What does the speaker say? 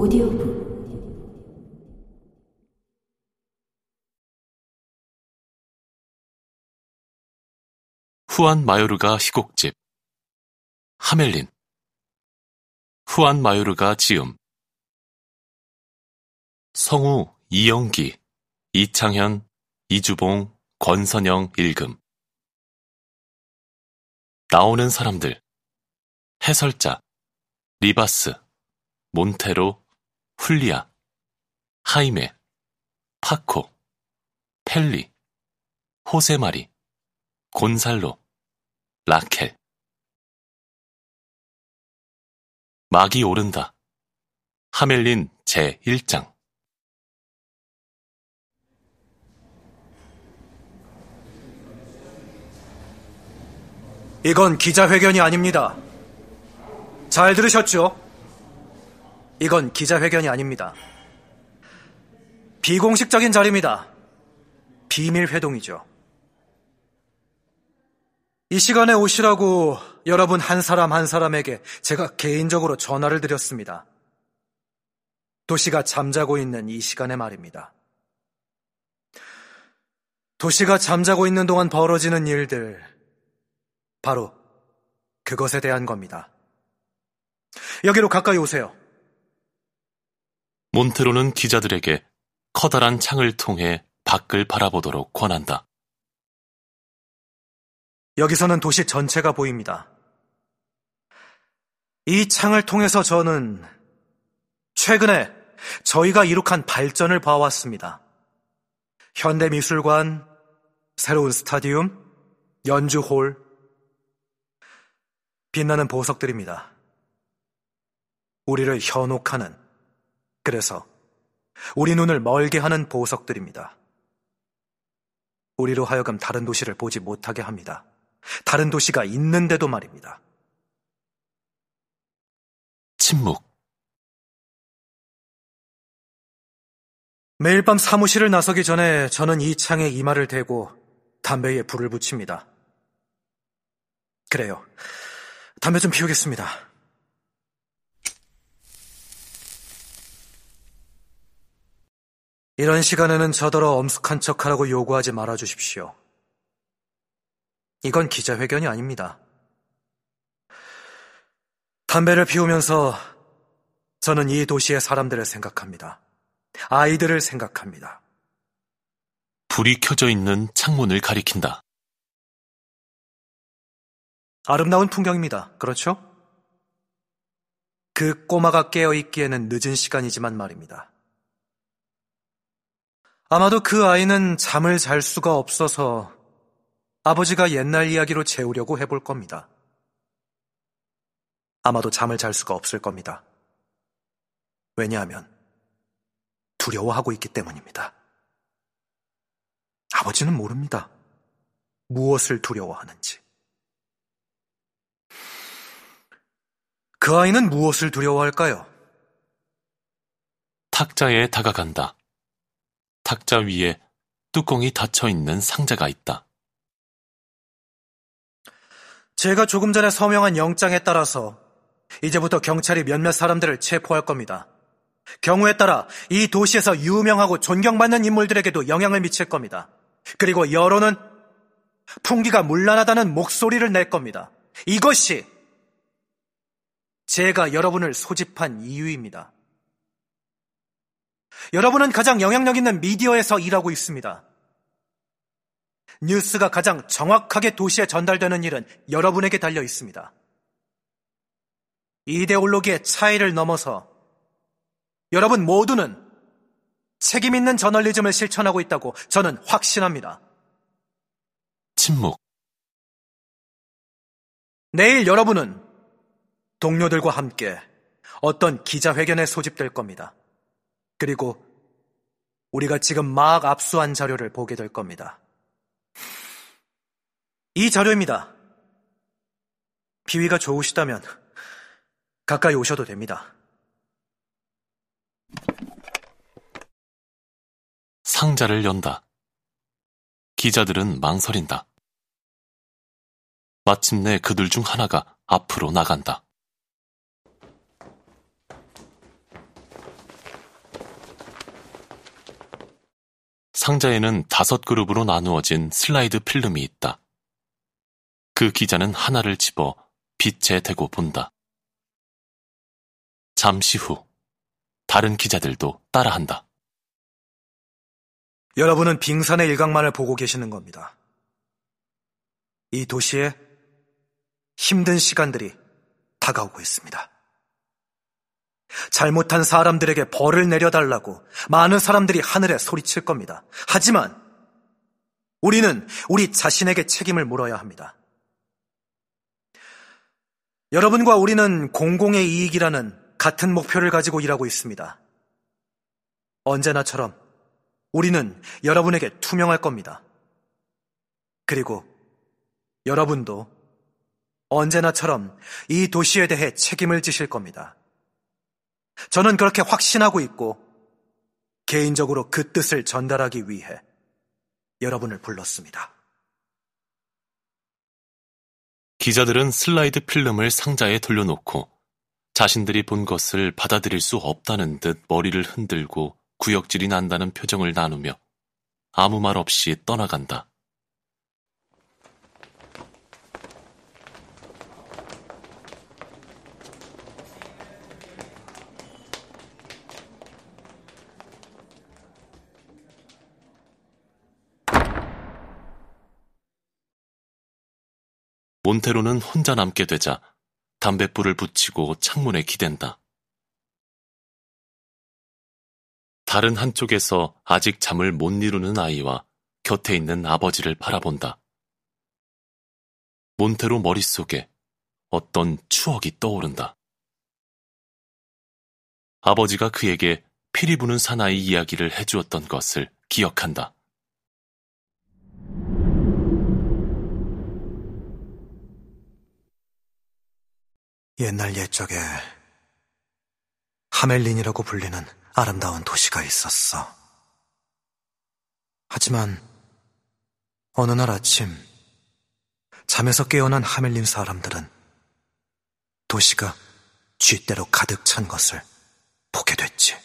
오디오북. 후안 마요르가 희곡집. 하멜린. 후안 마요르가 지음. 성우 이영기 이창현 이주봉 권선영 읽음. 나오는 사람들. 해설자. 리바스. 몬테로 훌리아 하이메 파코 펠리 호세마리 곤살로 라켈 막이 오른다 하멜린 제1장 이건 기자회견이 아닙니다. 잘 들으셨죠? 이건 기자회견이 아닙니다. 비공식적인 자리입니다. 비밀 회동이죠. 이 시간에 오시라고 여러분 한 사람 한 사람에게 제가 개인적으로 전화를 드렸습니다. 도시가 잠자고 있는 이 시간에 말입니다. 도시가 잠자고 있는 동안 벌어지는 일들, 바로 그것에 대한 겁니다. 여기로 가까이 오세요. 몬테로는 기자들에게 커다란 창을 통해 밖을 바라보도록 권한다. 여기서는 도시 전체가 보입니다. 이 창을 통해서 저는 최근에 저희가 이룩한 발전을 봐왔습니다. 현대미술관, 새로운 스타디움, 연주홀, 빛나는 보석들입니다. 우리를 현혹하는, 그래서 우리 눈을 멀게 하는 보석들입니다. 우리로 하여금 다른 도시를 보지 못하게 합니다. 다른 도시가 있는데도 말입니다. 침묵. 매일 밤 사무실을 나서기 전에 저는 이 창에 이마를 대고 담배에 불을 붙입니다. 그래요. 담배 좀 피우겠습니다. 이런 시간에는 저더러 엄숙한 척하라고 요구하지 말아 주십시오. 이건 기자회견이 아닙니다. 담배를 피우면서 저는 이 도시의 사람들을 생각합니다. 아이들을 생각합니다. 불이 켜져 있는 창문을 가리킨다. 아름다운 풍경입니다. 그렇죠? 그 꼬마가 깨어 있기에는 늦은 시간이지만 말입니다. 아마도 그 아이는 잠을 잘 수가 없어서 아버지가 옛날 이야기로 재우려고 해볼 겁니다. 아마도 잠을 잘 수가 없을 겁니다. 왜냐하면 두려워하고 있기 때문입니다. 아버지는 모릅니다. 무엇을 두려워하는지. 그 아이는 무엇을 두려워할까요? 탁자에 다가간다. 탁자 위에 뚜껑이 닫혀 있는 상자가 있다. 제가 조금 전에 서명한 영장에 따라서 이제부터 경찰이 몇몇 사람들을 체포할 겁니다. 경우에 따라 이 도시에서 유명하고 존경받는 인물들에게도 영향을 미칠 겁니다. 그리고 여론은 풍기가 문란하다는 목소리를 낼 겁니다. 이것이 제가 여러분을 소집한 이유입니다. 여러분은 가장 영향력 있는 미디어에서 일하고 있습니다. 뉴스가 가장 정확하게 도시에 전달되는 일은 여러분에게 달려 있습니다. 이데올로기의 차이를 넘어서 여러분 모두는 책임 있는 저널리즘을 실천하고 있다고 저는 확신합니다. 침묵. 내일 여러분은 동료들과 함께 어떤 기자회견에 소집될 겁니다. 그리고 우리가 지금 막 압수한 자료를 보게 될 겁니다. 이 자료입니다. 비위가 좋으시다면 가까이 오셔도 됩니다. 상자를 연다. 기자들은 망설인다. 마침내 그들 중 하나가 앞으로 나간다. 상자에는 다섯 그룹으로 나누어진 슬라이드 필름이 있다. 그 기자는 하나를 집어 빛에 대고 본다. 잠시 후 다른 기자들도 따라한다. 여러분은 빙산의 일각만을 보고 계시는 겁니다. 이 도시에 힘든 시간들이 다가오고 있습니다. 잘못한 사람들에게 벌을 내려달라고 많은 사람들이 하늘에 소리칠 겁니다. 하지만 우리는 우리 자신에게 책임을 물어야 합니다. 여러분과 우리는 공공의 이익이라는 같은 목표를 가지고 일하고 있습니다. 언제나처럼 우리는 여러분에게 투명할 겁니다. 그리고 여러분도 언제나처럼 이 도시에 대해 책임을 지실 겁니다. 저는 그렇게 확신하고 있고 개인적으로 그 뜻을 전달하기 위해 여러분을 불렀습니다. 기자들은 슬라이드 필름을 상자에 돌려놓고 자신들이 본 것을 받아들일 수 없다는 듯 머리를 흔들고 구역질이 난다는 표정을 나누며 아무 말 없이 떠나간다. 몬테로는 혼자 남게 되자 담뱃불을 붙이고 창문에 기댄다. 다른 한쪽에서 아직 잠을 못 이루는 아이와 곁에 있는 아버지를 바라본다. 몬테로 머릿속에 어떤 추억이 떠오른다. 아버지가 그에게 피리 부는 사나이 이야기를 해주었던 것을 기억한다. 옛날 옛적에 하멜린이라고 불리는 아름다운 도시가 있었어. 하지만 어느 날 아침 잠에서 깨어난 하멜린 사람들은 도시가 쥐대로 가득 찬 것을 보게 됐지.